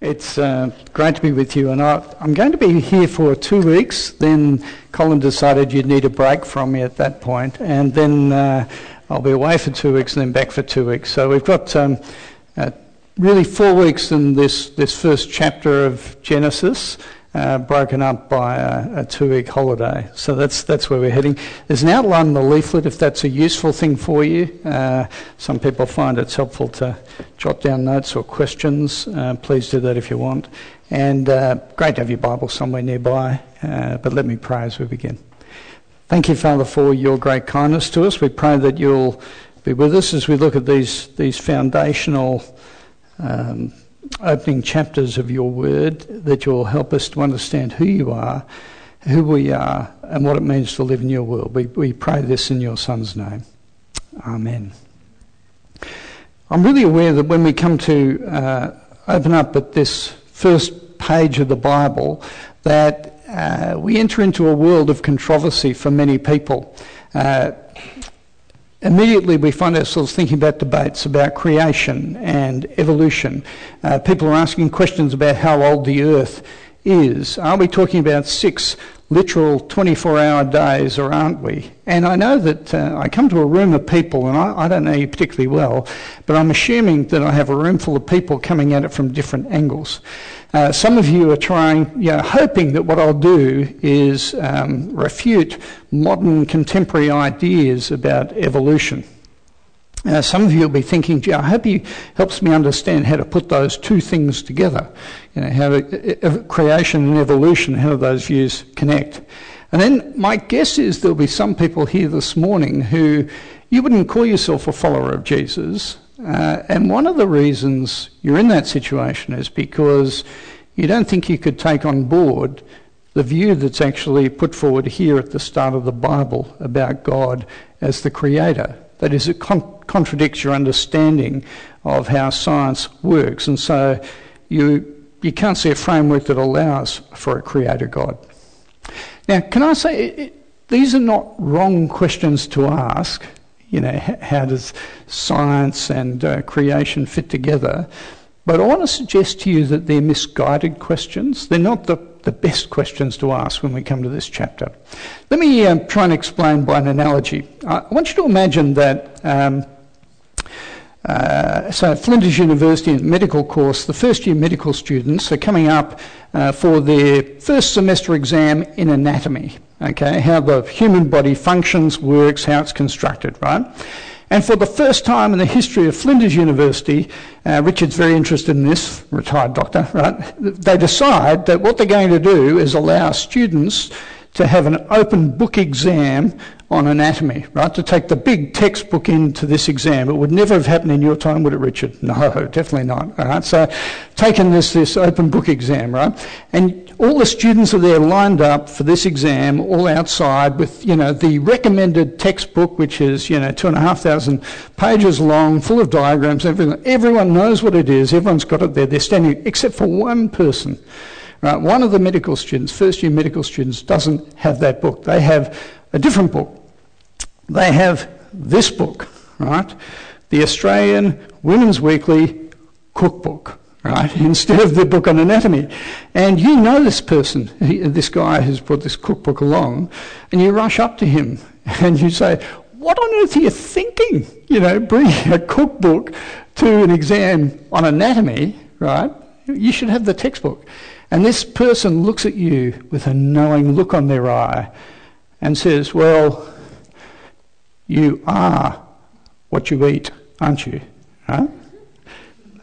It's uh, great to be with you, and I, am going to be here for two weeks. Then Colin decided you'd need a break from me at that point, and then uh, I'll be away for two weeks and then back for two weeks. So we've got um, uh, really four weeks in this, this first chapter of Genesis, uh, broken up by a, a two-week holiday. So that's that's where we're heading. There's an outline in the leaflet if that's a useful thing for you. Uh, some people find it's helpful to jot down notes or questions. Uh, please do that if you want. And uh, great to have your Bible somewhere nearby. Uh, but let me pray as we begin. Thank you, Father, for your great kindness to us. We pray that you'll be with us as we look at these these foundational. Um, opening chapters of your word that you'll help us to understand who you are, who we are, and what it means to live in your world. We, we pray this in your Son's name. Amen. I'm really aware that when we come to uh, open up at this first page of the Bible, that uh, we enter into a world of controversy for many people. Uh, immediately we find ourselves thinking about debates about creation and evolution. Uh, people are asking questions about how old the earth is. Are we talking about six literal 24 hour days or aren't we? And I know that uh, I come to a room of people, and I, I, don't know you particularly well, but I'm assuming that I have a room full of people coming at it from different angles. Uh, some of you are trying, you know, hoping that what I'll do is um, refute modern contemporary ideas about evolution. Uh, some of you will be thinking, gee, I hope he helps me understand how to put those two things together. You know, how to, uh, creation and evolution, how do those views connect? And then my guess is there'll be some people here this morning who you wouldn't call yourself a follower of Jesus, uh, and one of the reasons you're in that situation is because you don't think you could take on board the view that's actually put forward here at the start of the Bible about God as the creator. That is, it con- contradicts your understanding of how science works, and so you, you can't see a framework that allows for a creator God. Now, can I say, it, it, these are not wrong questions to ask you know, how does science and uh, creation fit together? But I want to suggest to you that they're misguided questions. They're not the, the best questions to ask when we come to this chapter. Let me um, try and explain by an analogy. I want you to imagine that. Um, uh, so, at Flinders University medical course, the first year medical students are coming up uh, for their first semester exam in anatomy okay, how the human body functions, works, how it's constructed, right? And for the first time in the history of Flinders University, uh, Richard's very interested in this, retired doctor, right? They decide that what they're going to do is allow students to have an open book exam on anatomy, right? To take the big textbook into this exam. It would never have happened in your time, would it, Richard? No, definitely not. All right. So, taking this this open book exam, right? And all the students are there lined up for this exam, all outside with you know the recommended textbook, which is you know two and a half thousand pages long, full of diagrams. Everything. Everyone knows what it is. Everyone's got it there. They're standing, except for one person. Right, one of the medical students, first year medical students, doesn't have that book. They have a different book they have this book, right? The Australian Women's Weekly Cookbook, right? Instead of the book on anatomy. And you know this person, he, this guy who's brought this cookbook along, and you rush up to him and you say, What on earth are you thinking? You know, bringing a cookbook to an exam on anatomy, right? You should have the textbook. And this person looks at you with a knowing look on their eye and says, Well, you are what you eat, aren't you? Huh?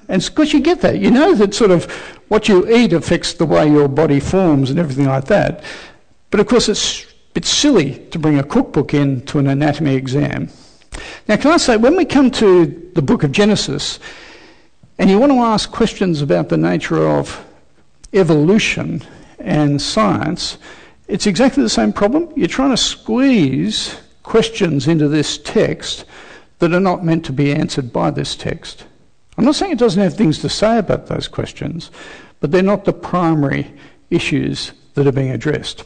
And because you get that. You know that sort of what you eat affects the way your body forms and everything like that. But of course, it's, a bit silly to bring a cookbook in to an anatomy exam. Now, can I say, when we come to the book of Genesis, and you want to ask questions about the nature of evolution and science, it's exactly the same problem. You're trying to squeeze questions into this text that are not meant to be answered by this text. I'm not saying it doesn't have things to say about those questions, but they're not the primary issues that are being addressed.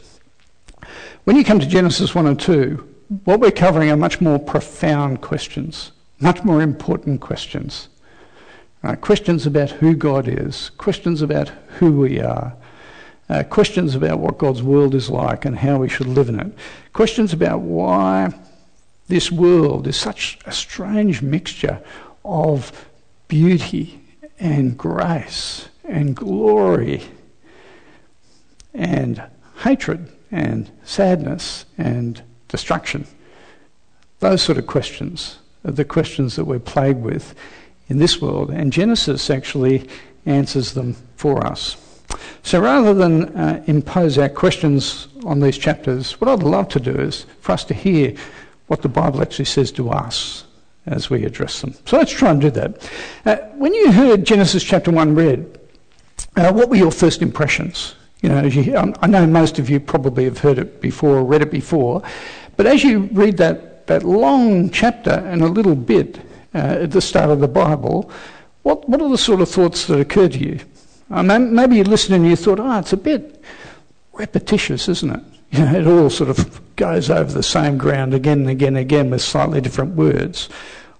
When you come to Genesis 1 and 2, what we're covering are much more profound questions, much more important questions. Uh, questions about who God is, questions about who we are, uh, questions about what God's world is like and how we should live in it, questions about why this world is such a strange mixture of beauty and grace and glory and hatred and sadness and destruction. Those sort of questions are the questions that we're plagued with in this world, and Genesis actually answers them for us. So rather than uh, impose our questions on these chapters, what I'd love to do is for us to hear what the Bible actually says to us as we address them. So let's try and do that. Uh, when you heard Genesis chapter 1 read, uh, what were your first impressions? You know, you, I know most of you probably have heard it before or read it before, but as you read that, that long chapter and a little bit uh, at the start of the Bible, what, what are the sort of thoughts that occur to you? Uh, maybe you listened and you thought, oh, it's a bit repetitious, isn't it? You know, it all sort of goes over the same ground again and again and again with slightly different words.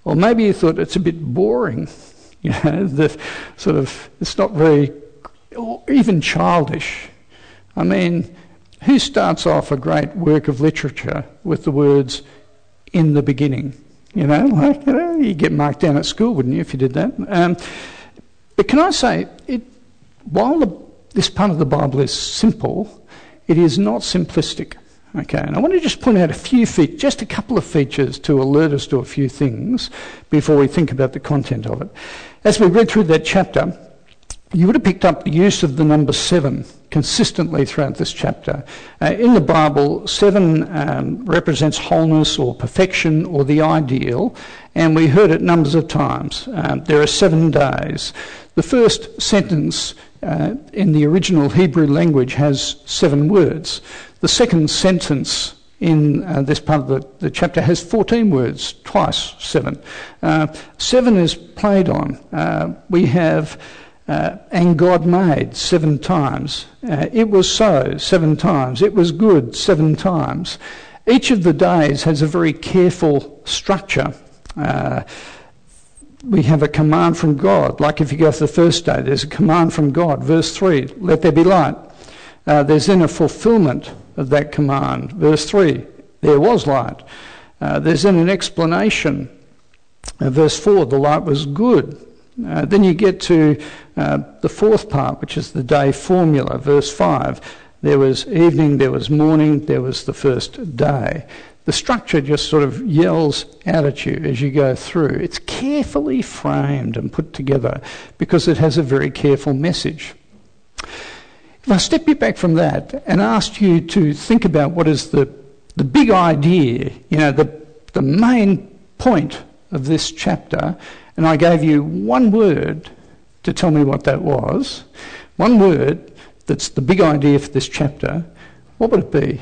Or maybe you thought it's a bit boring. You know, the sort of it's not very, or even childish. I mean, who starts off a great work of literature with the words "in the beginning"? You know, like you know, you get marked down at school, wouldn't you, if you did that? Um, but can I say, it, while the, this part of the Bible is simple, it is not simplistic. Okay, and I want to just point out a few features, just a couple of features to alert us to a few things before we think about the content of it. As we read through that chapter, you would have picked up the use of the number seven consistently throughout this chapter. Uh, in the Bible, seven um, represents wholeness or perfection or the ideal, and we heard it numbers of times. Um, there are seven days. The first sentence uh, in the original Hebrew language has seven words. The second sentence in uh, this part of the, the, chapter has 14 words, twice seven. Uh, seven is played on. Uh, we have uh, and God made seven times. Uh, it was so seven times. It was good seven times. Each of the days has a very careful structure. Uh, we have a command from God. Like if you go to the first day, there's a command from God. Verse 3, let there be light. Uh, there's then a fulfillment of that command. Verse 3, there was light. Uh, there's then an explanation. Uh, verse 4, the light was good. Uh, then you get to uh, the fourth part, which is the day formula, verse 5. There was evening, there was morning, there was the first day. The structure just sort of yells out at you as you go through. It's carefully framed and put together because it has a very careful message. If I step you back from that and ask you to think about what is the, the big idea, you know, the, the main point of this chapter, and I gave you one word to tell me what that was, one word that's the big idea for this chapter, what would it be?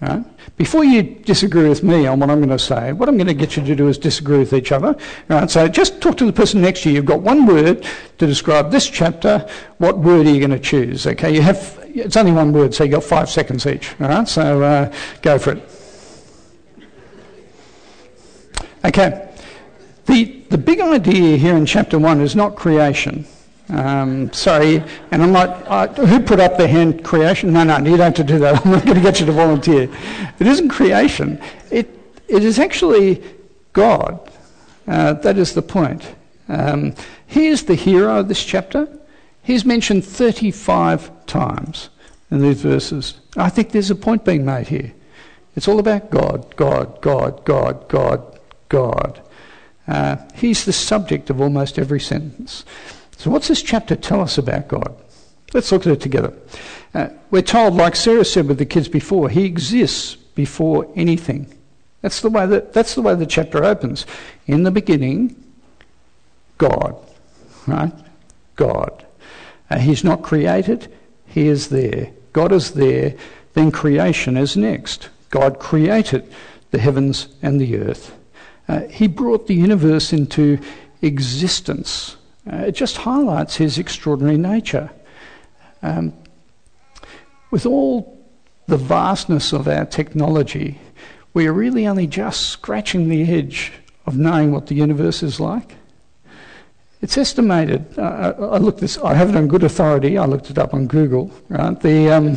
Right? Before you disagree with me on what I'm going to say, what I'm going to get you to do is disagree with each other. Right? So just talk to the person next to you. You've got one word to describe this chapter. What word are you going to choose? Okay, you have it's only one word, so you've got five seconds each. All right, so uh, go for it. Okay. The, the big idea here in chapter 1 is not creation. Um, sorry, and I'm not. Uh, who put up the hand creation? No, no, you don't have to do that. I'm not going to get you to volunteer. It isn't creation. It it is actually God. Uh, that is the point. Um, here's the hero of this chapter. He's mentioned 35 times in these verses. I think there's a point being made here. It's all about God, God, God, God, God, God. Uh, he's the subject of almost every sentence. So, what's this chapter tell us about God? Let's look at it together. Uh, we're told, like Sarah said with the kids before, he exists before anything. That's the way that, that's the way the chapter opens. In the beginning, God. Right? God. Uh, he's not created, he is there. God is there, then creation is next. God created the heavens and the earth. Uh, he brought the universe into existence. Uh, it just highlights his extraordinary nature. Um, with all the vastness of our technology, we are really only just scratching the edge of knowing what the universe is like. It's estimated. Uh, I looked this. I have it on good authority. I looked it up on Google. Right, the um,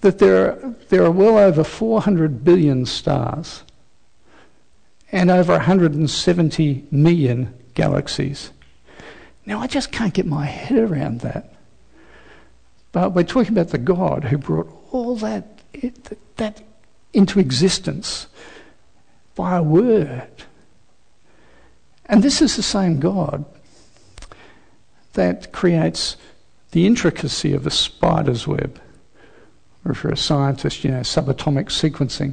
that there are, there are well over 400 billion stars and over 170 million galaxies. Now, I just can't get my head around that. But we're talking about the God who brought all that, that into existence by a word. And this is the same God that creates the intricacy of a spider's web, or for a scientist, you know, subatomic sequencing.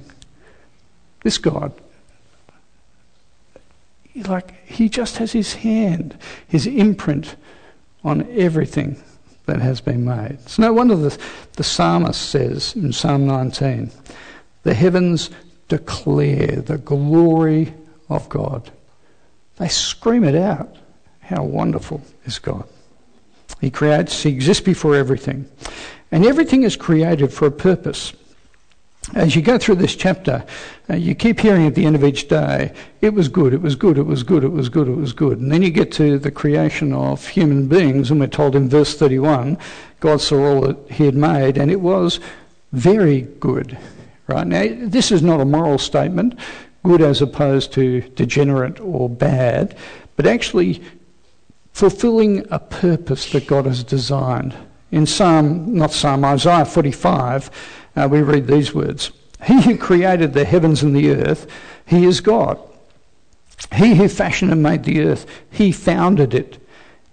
This God, like, he just has his hand, his imprint on everything that has been made. It's no wonder the, the psalmist says in Psalm 19, the heavens declare the glory of God. They scream it out. How wonderful is God? He creates, He exists before everything. And everything is created for a purpose. As you go through this chapter, uh, you keep hearing at the end of each day, it was good, it was good, it was good, it was good, it was good. And then you get to the creation of human beings, and we're told in verse 31 God saw all that He had made, and it was very good. Right? Now, this is not a moral statement, good as opposed to degenerate or bad, but actually fulfilling a purpose that God has designed. In Psalm, not Psalm, Isaiah 45, uh, we read these words He who created the heavens and the earth, he is God. He who fashioned and made the earth, he founded it.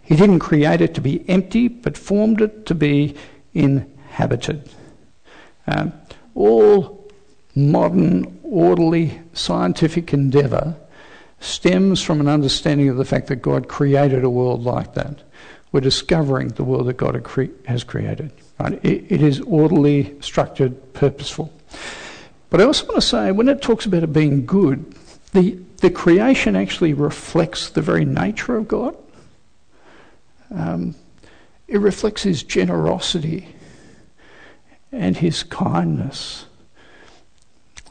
He didn't create it to be empty, but formed it to be inhabited. Um, all modern, orderly, scientific endeavour stems from an understanding of the fact that God created a world like that. We're discovering the world that God has created. Right? It, is orderly, structured, purposeful. But I also want to say, when it talks about it being good, the, the creation actually reflects the very nature of God. Um, it reflects his generosity and his kindness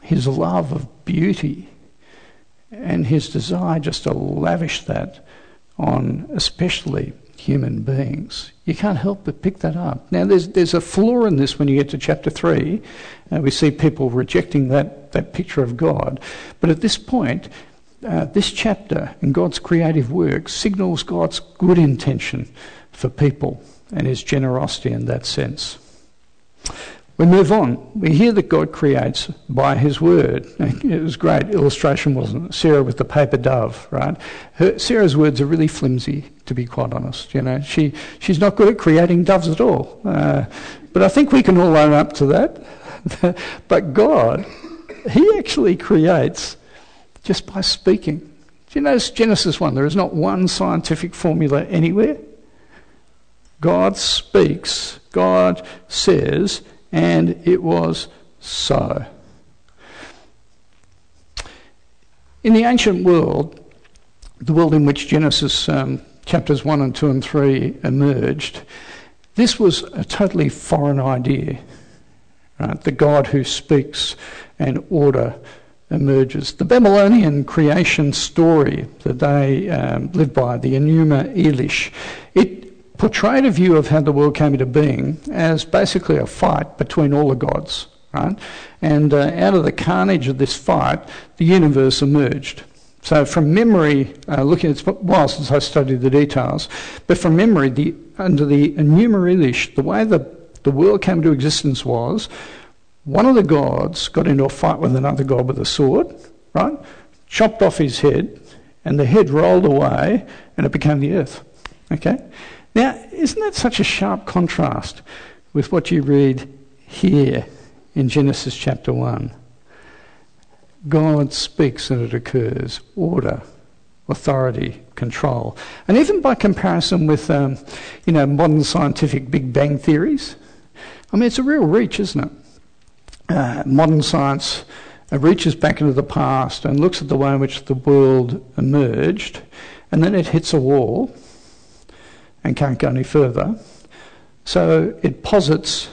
his love of beauty and his desire just to lavish that on especially human beings. You can't help but pick that up. Now, there's, there's a flaw in this when you get to chapter 3. Uh, we see people rejecting that, that picture of God. But at this point, uh, this chapter in God's creative work signals God's good intention for people and his generosity in that sense. We move on. We hear that God creates by His word. It was a great illustration, wasn't it? Sarah with the paper dove, right? Her, Sarah's words are really flimsy, to be quite honest. You know, she she's not good at creating doves at all. Uh, but I think we can all own up to that. but God, He actually creates just by speaking. Do you notice Genesis one? There is not one scientific formula anywhere. God speaks. God says and it was so. In the ancient world, the world in which Genesis um, chapters 1 and 2 and 3 emerged, this was a totally foreign idea. Right? The God who speaks and order emerges. The Babylonian creation story that they um, lived by, the Enuma Elish, it portrayed a view of how the world came into being as basically a fight between all the gods, right? And uh, out of the carnage of this fight, the universe emerged. So, from memory, uh, looking at it's a while since I studied the details, but from memory, the, under the Enuma Elish, the way the, the world came into existence was one of the gods got into a fight with another god with a sword, right? Chopped off his head, and the head rolled away, and it became the earth. Okay? Now, isn't that such a sharp contrast with what you read here in Genesis chapter 1? God speaks and it occurs. Order, authority, control. And even by comparison with, um, you know, modern scientific Big Bang theories, I mean, it's a real reach, isn't it? Uh, modern science reaches back into the past and looks at the way in which the world emerged, and then it hits a wall and can't go any further. So it posits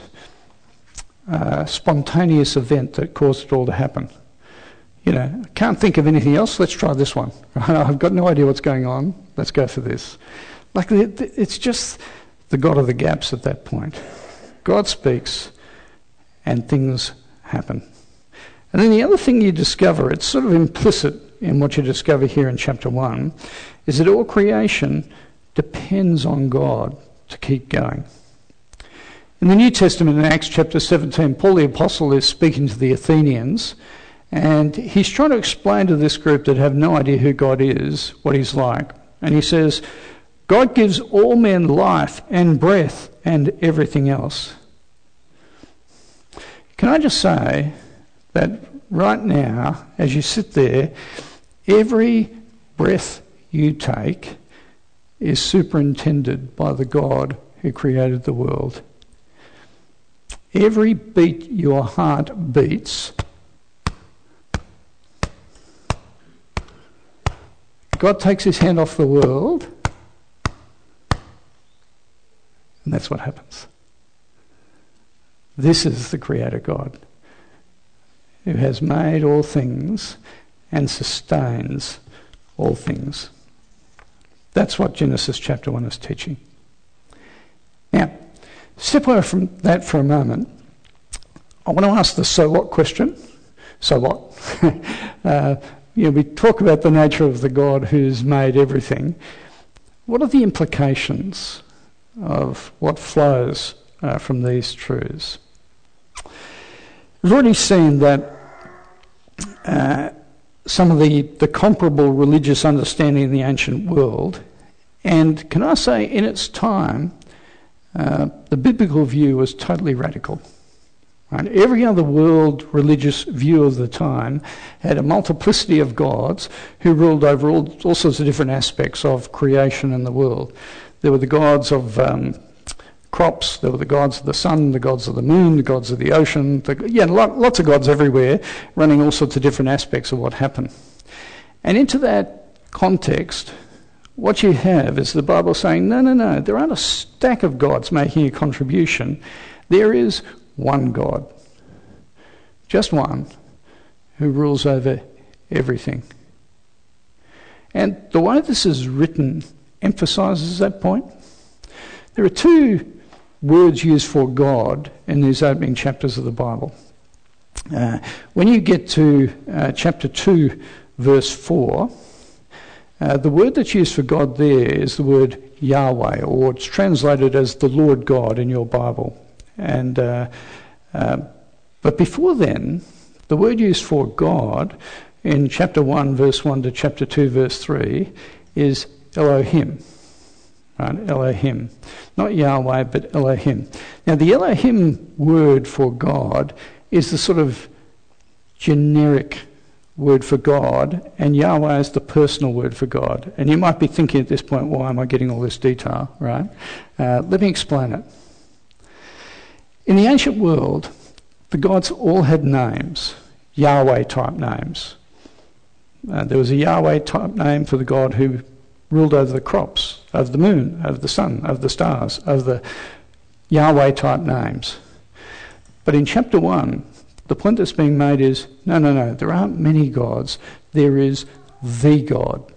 a spontaneous event that caused it all to happen. you know, can't think of anything else. Let's try this one. I've got no idea what's going on. Let's go for this. Like it's just the God of the gaps at that point. God speaks, and things happen. And then the other thing you discover, it's sort of implicit in what you discover here in chapter 1, is that all creation depends on God to keep going. In the New Testament, in Acts chapter 17, Paul the Apostle is speaking to the Athenians, and he's trying to explain to this group that have no idea who God is what he's like. And he says, God gives all men life and breath and everything else. Can I just say that right now, as you sit there, every breath you take is superintended by the God who created the world. Every beat your heart beats, God takes his hand off the world, and that's what happens. This is the Creator God who has made all things and sustains all things. That's what Genesis chapter 1 is teaching. Now, step away from that for a moment. I want to ask the so what question. So what? uh, you know, we talk about the nature of the God who's made everything. What are the implications of what flows uh, from these truths? We've already seen that uh, some of the, the comparable religious understanding in the ancient world. And can I say, in its time, uh, the biblical view was totally radical. Right? Every other world religious view of the time had a multiplicity of gods who ruled over all, all sorts of different aspects of creation and the world. There were the gods of um, crops. There were the gods of the sun, the gods of the moon, the gods of the ocean. The, yeah, lots of gods everywhere, running all sorts of different aspects of what happened. And into that context, what you have is the Bible saying, no, no, no, there aren't a stack of gods making a contribution. There is one God, just one, who rules over everything. And the way this is written emphasizes that point. There are two words used for God in these opening chapters of the Bible. Uh, when you get to uh, chapter 2, verse 4, uh, the word that's used for God there is the word Yahweh, or it's translated as the Lord God in your Bible. And uh, uh, but before then, the word used for God in chapter 1, verse 1 to chapter 2, verse 3 is Elohim. Right? Elohim. Not Yahweh, but Elohim. Now, the Elohim word for God is the sort of generic word for God, and Yahweh is the personal word for God. And you might be thinking at this point, why am I getting all this detail, right? Uh, let me explain it. In the ancient world, the gods all had names, Yahweh type names. Uh, there was a Yahweh type name for the God who ruled over the crops, over the moon, of the sun, of the stars, of the Yahweh type names. But in chapter 1, the point that's being made is no, no, no, there aren't many gods. There is the God.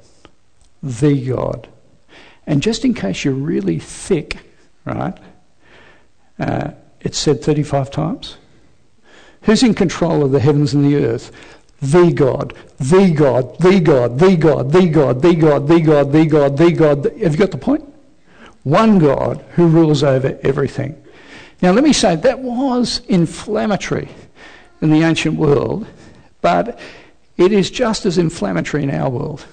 The God. And just in case you're really thick, right, uh, it's said 35 times. Who's in control of the heavens and the earth? The God, the God, the God, the God, the God, the God, the God, the God, the God. Have you got the point? One God who rules over everything. Now, let me say that was inflammatory in the ancient world, but it is just as inflammatory in our world.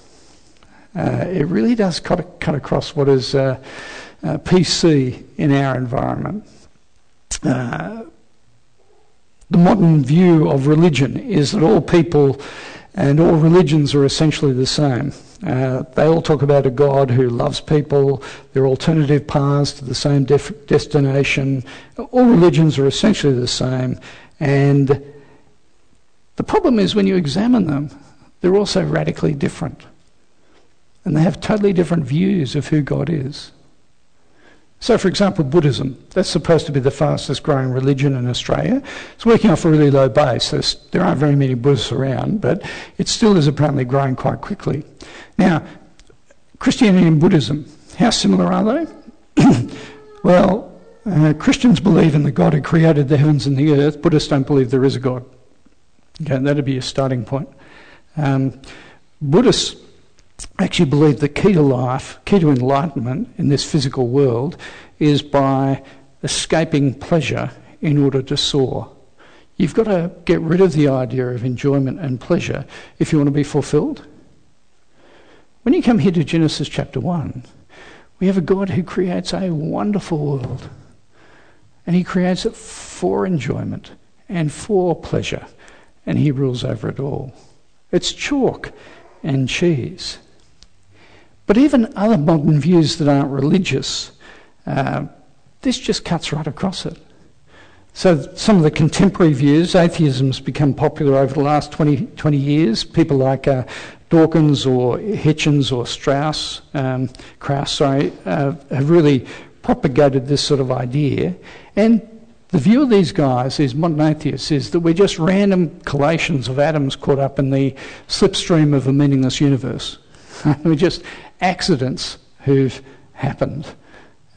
Uh, it really does cut, cut across what is uh, uh, PC in our environment. The modern view of religion is that all people and all religions are essentially the same. Uh, they all talk about a God who loves people, there are alternative paths to the same def- destination. All religions are essentially the same. And the problem is when you examine them, they're also radically different. And they have totally different views of who God is. So, for example, Buddhism, that's supposed to be the fastest growing religion in Australia. It's working off a really low base. There's, there aren't very many Buddhists around, but it still is apparently growing quite quickly. Now, Christianity and Buddhism, how similar are they? well, uh, Christians believe in the God who created the heavens and the earth. Buddhists don't believe there is a God. Okay, that'd be a starting point. Um, Buddhists actually believe the key to life, key to enlightenment in this physical world, is by escaping pleasure in order to soar. You've got to get rid of the idea of enjoyment and pleasure if you want to be fulfilled. When you come here to Genesis chapter 1, we have a God who creates a wonderful world. And he creates it for enjoyment and for pleasure. And he rules over it all. It's chalk and cheese. But even other modern views that aren't religious, uh, this just cuts right across it. So some of the contemporary views, atheism's become popular over the last 20, 20 years. People like uh, Dawkins or Hitchens or Strauss, um, Krauss, sorry, uh, have really propagated this sort of idea. And the view of these guys, these modern atheists, is that we're just random collations of atoms caught up in the slipstream of a meaningless universe. we're just accidents who've happened.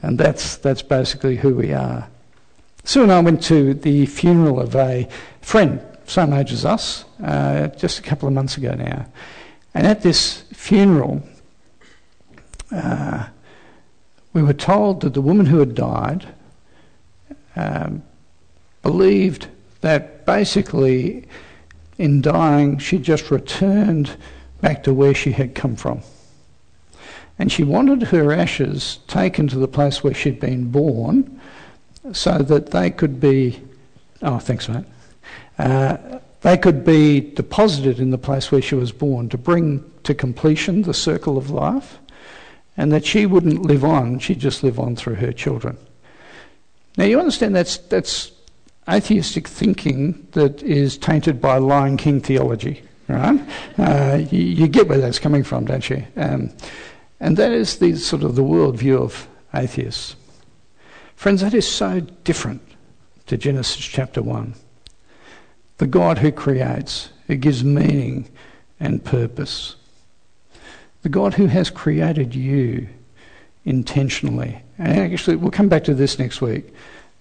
And that's, that's basically who we are. Sue and I went to the funeral of a friend, same age as us, uh, just a couple of months ago now. And at this funeral, uh, we were told that the woman who had died um, believed that basically in dying she just returned back to where she had come from. And she wanted her ashes taken to the place where she'd been born so that they could be, oh, thanks, mate. Uh, they could be deposited in the place where she was born to bring to completion the circle of life, and that she wouldn't live on, she'd just live on through her children. Now, you understand that's, that's atheistic thinking that is tainted by Lion King theology, right? Uh, you, you, get where that's coming from, don't you? Um, and that is the sort of the worldview of atheists. Friends, that is so different to Genesis chapter 1. The God who creates, who gives meaning and purpose. The God who has created you intentionally. And actually, we'll come back to this next week.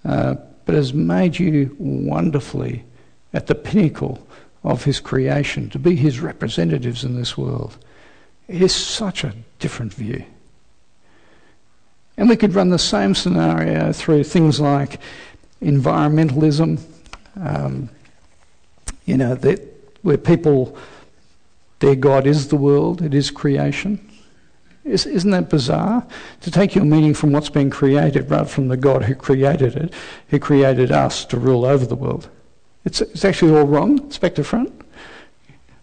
Uh, but has made you wonderfully at the pinnacle of his creation, to be his representatives in this world. It is such a different view. And we could run the same scenario through things like environmentalism, um, you know, that where people, their God is the world, it is creation. Isn't that bizarre? To take your meaning from what's been created rather from the God who created it, who created us to rule over the world. It's, it's actually all wrong, it's back to front.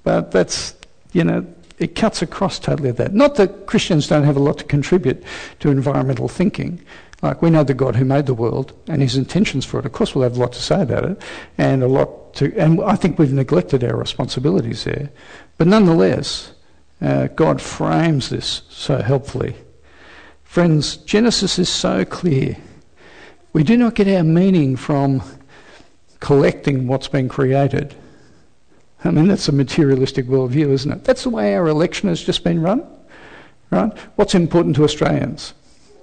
But that's, you know, it cuts across totally that. Not that Christians don't have a lot to contribute to environmental thinking. Like we know the God who made the world and his intentions for it. Of course, we'll have a lot to say about it, and a lot to. And I think we've neglected our responsibilities there. But nonetheless, uh, God frames this so helpfully. Friends, Genesis is so clear. We do not get our meaning from collecting what's been created. I mean, that's a materialistic worldview, isn't it? That's the way our election has just been run, right? What's important to Australians?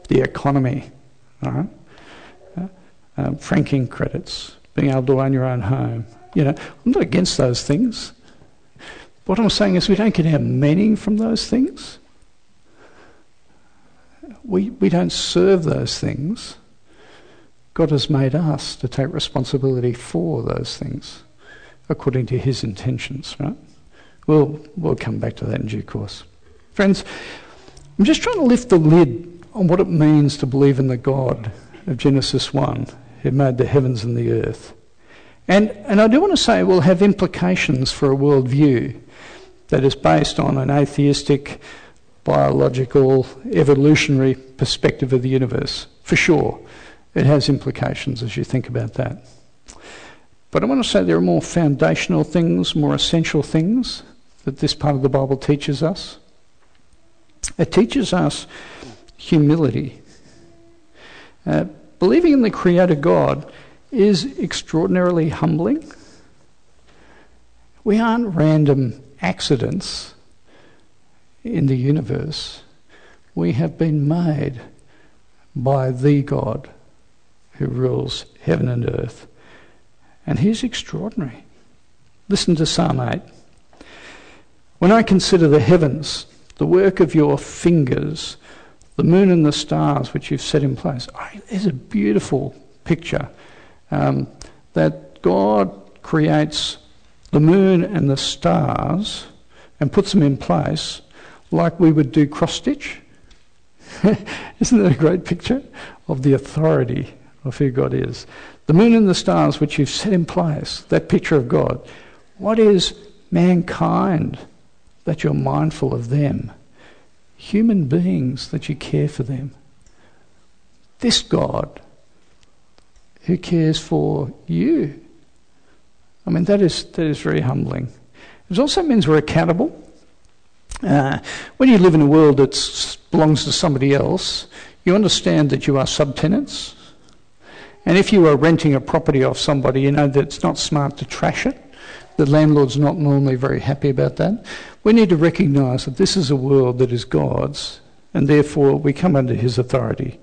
The economy, right? Um, franking credits, being able to own your own home. You know, I'm not against those things. What I'm saying is we don't get our meaning from those things. We, we don't serve those things. God has made us to take responsibility for those things according to his intentions, right? We'll, we'll come back to that in due course. Friends, I'm just trying to lift the lid on what it means to believe in the God of Genesis 1 who made the heavens and the earth. And, and I do want to say it will have implications for a worldview that is based on an atheistic, biological, evolutionary perspective of the universe. For sure, it has implications as you think about that. But I want to say there are more foundational things, more essential things that this part of the Bible teaches us. It teaches us humility. Uh, believing in the Creator God is extraordinarily humbling. We aren't random accidents in the universe. We have been made by the God who rules heaven and earth. And He's extraordinary. Listen to Psalm 8. When I consider the heavens, the work of your fingers, the moon and the stars which you've set in place, it's a beautiful picture um, that God creates the moon and the stars and puts them in place like we would do cross stitch. Isn't that a great picture of the authority of who God is? The moon and the stars which you've set in place, that picture of God. What is mankind that you're mindful of them? Human beings that you care for them. This God who cares for you. I mean, that is, that is very humbling. It also means we're accountable. Uh, when you live in a world that belongs to somebody else, you understand that you are subtenants. And if you are renting a property off somebody, you know that it's not smart to trash it. The landlord's not normally very happy about that. We need to recognise that this is a world that is God's, and therefore we come under His authority.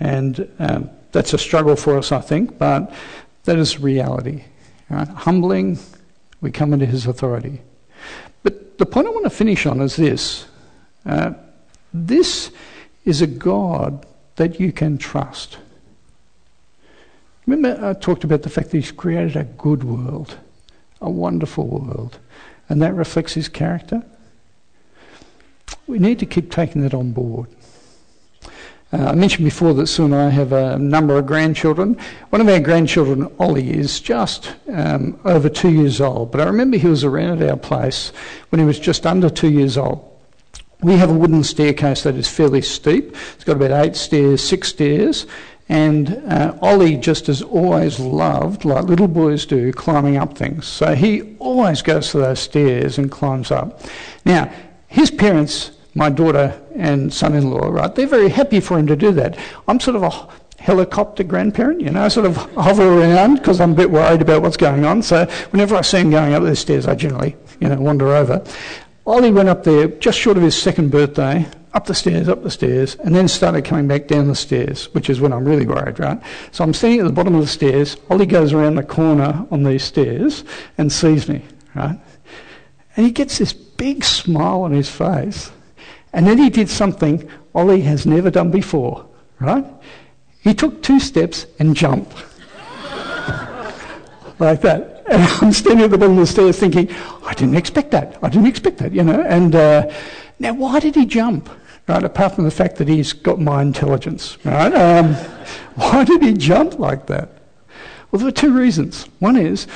And um, that's a struggle for us, I think, but that is reality. Right? Humbling, we come under His authority. But the point I want to finish on is this uh, this is a God that you can trust. Remember, I talked about the fact that He's created a good world a wonderful world. And that reflects his character. We need to keep taking that on board. Uh, I mentioned before that Sue and I have a number of grandchildren. One of our grandchildren, Ollie, is just um, over two years old. But I remember he was around at our place when he was just under two years old. We have a wooden staircase that is fairly steep. It's got about eight stairs, six stairs, and uh, Ollie just has always loved, like little boys do, climbing up things. So he always goes to those stairs and climbs up. Now, his parents, my daughter and son in law, right, they're very happy for him to do that. I'm sort of a helicopter grandparent, you know, sort of hover around because I'm a bit worried about what's going on. So whenever I see him going up those stairs, I generally, you know, wander over. Ollie went up there just short of his second birthday up the stairs, up the stairs, and then started coming back down the stairs, which is when I'm really worried, right? So I'm standing at the bottom of the stairs. Ollie goes around the corner on these stairs and sees me, right? And he gets this big smile on his face. And then he did something Ollie has never done before, right? He took two steps and jumped. like that. And I'm standing at the bottom of the stairs thinking, I didn't expect that. I didn't expect that, you know. And uh, now, why did he jump? Right? Apart from the fact that he's got my intelligence, right? Um, why did he jump like that? Well, there were two reasons. One is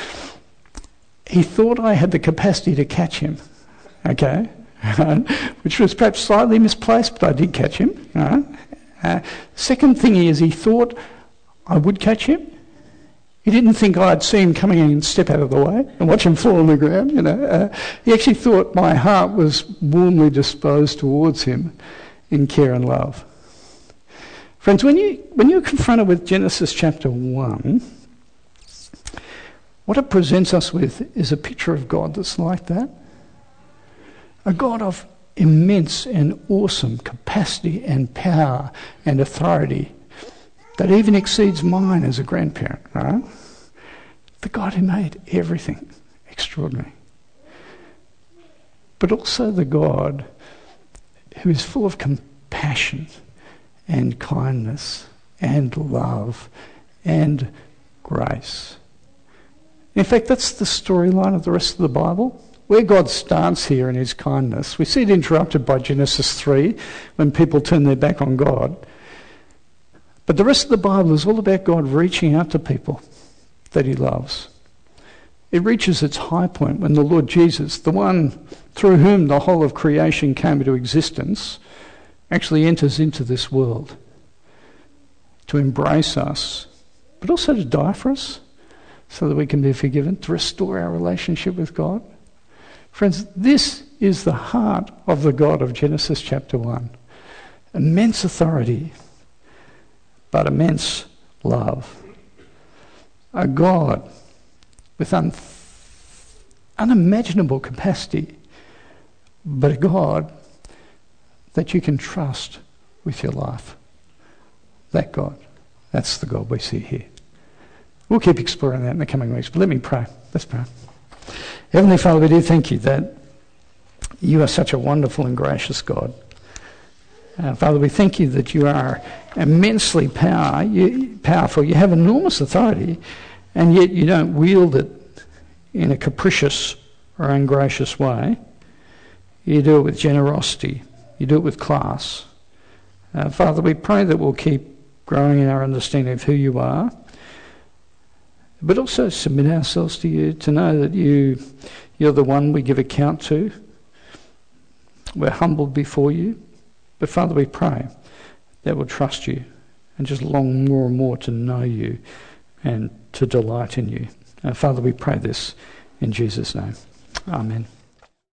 he thought I had the capacity to catch him, okay, which was perhaps slightly misplaced, but I did catch him. Right? Uh, second thing is he thought I would catch him. He didn't think I'd see him coming and step out of the way and watch him fall on the ground. You know, uh, he actually thought my heart was warmly disposed towards him in care and love. Friends, when you when you're confronted with Genesis chapter one, what it presents us with is a picture of God that's like that. A God of immense and awesome capacity and power and authority that even exceeds mine as a grandparent, right? The God who made everything extraordinary. But also the God who is full of compassion and kindness and love and grace. In fact, that's the storyline of the rest of the Bible. Where God starts here in his kindness, we see it interrupted by Genesis 3 when people turn their back on God. But the rest of the Bible is all about God reaching out to people that he loves. It reaches its high point when the Lord Jesus, the one through whom the whole of creation came into existence, actually enters into this world to embrace us, but also to die for us so that we can be forgiven, to restore our relationship with God. Friends, this is the heart of the God of Genesis chapter 1. Immense authority, but immense love. A God with un- unimaginable capacity, but a God that you can trust with your life. That God. That's the God we see here. We'll keep exploring that in the coming weeks, but let me pray. Let's pray. Heavenly Father, we do thank you that you are such a wonderful and gracious God. Uh, Father, we thank you that you are immensely power, you, powerful. You have enormous authority, and yet you don't wield it in a capricious or ungracious way. You do it with generosity. You do it with class. Uh, Father, we pray that we'll keep growing in our understanding of who you are, but also submit ourselves to you to know that you, you're the one we give account to. We're humbled before you. But Father, we pray that we'll trust you and just long more and more to know you and to delight in you. And Father, we pray this in Jesus' name. Amen.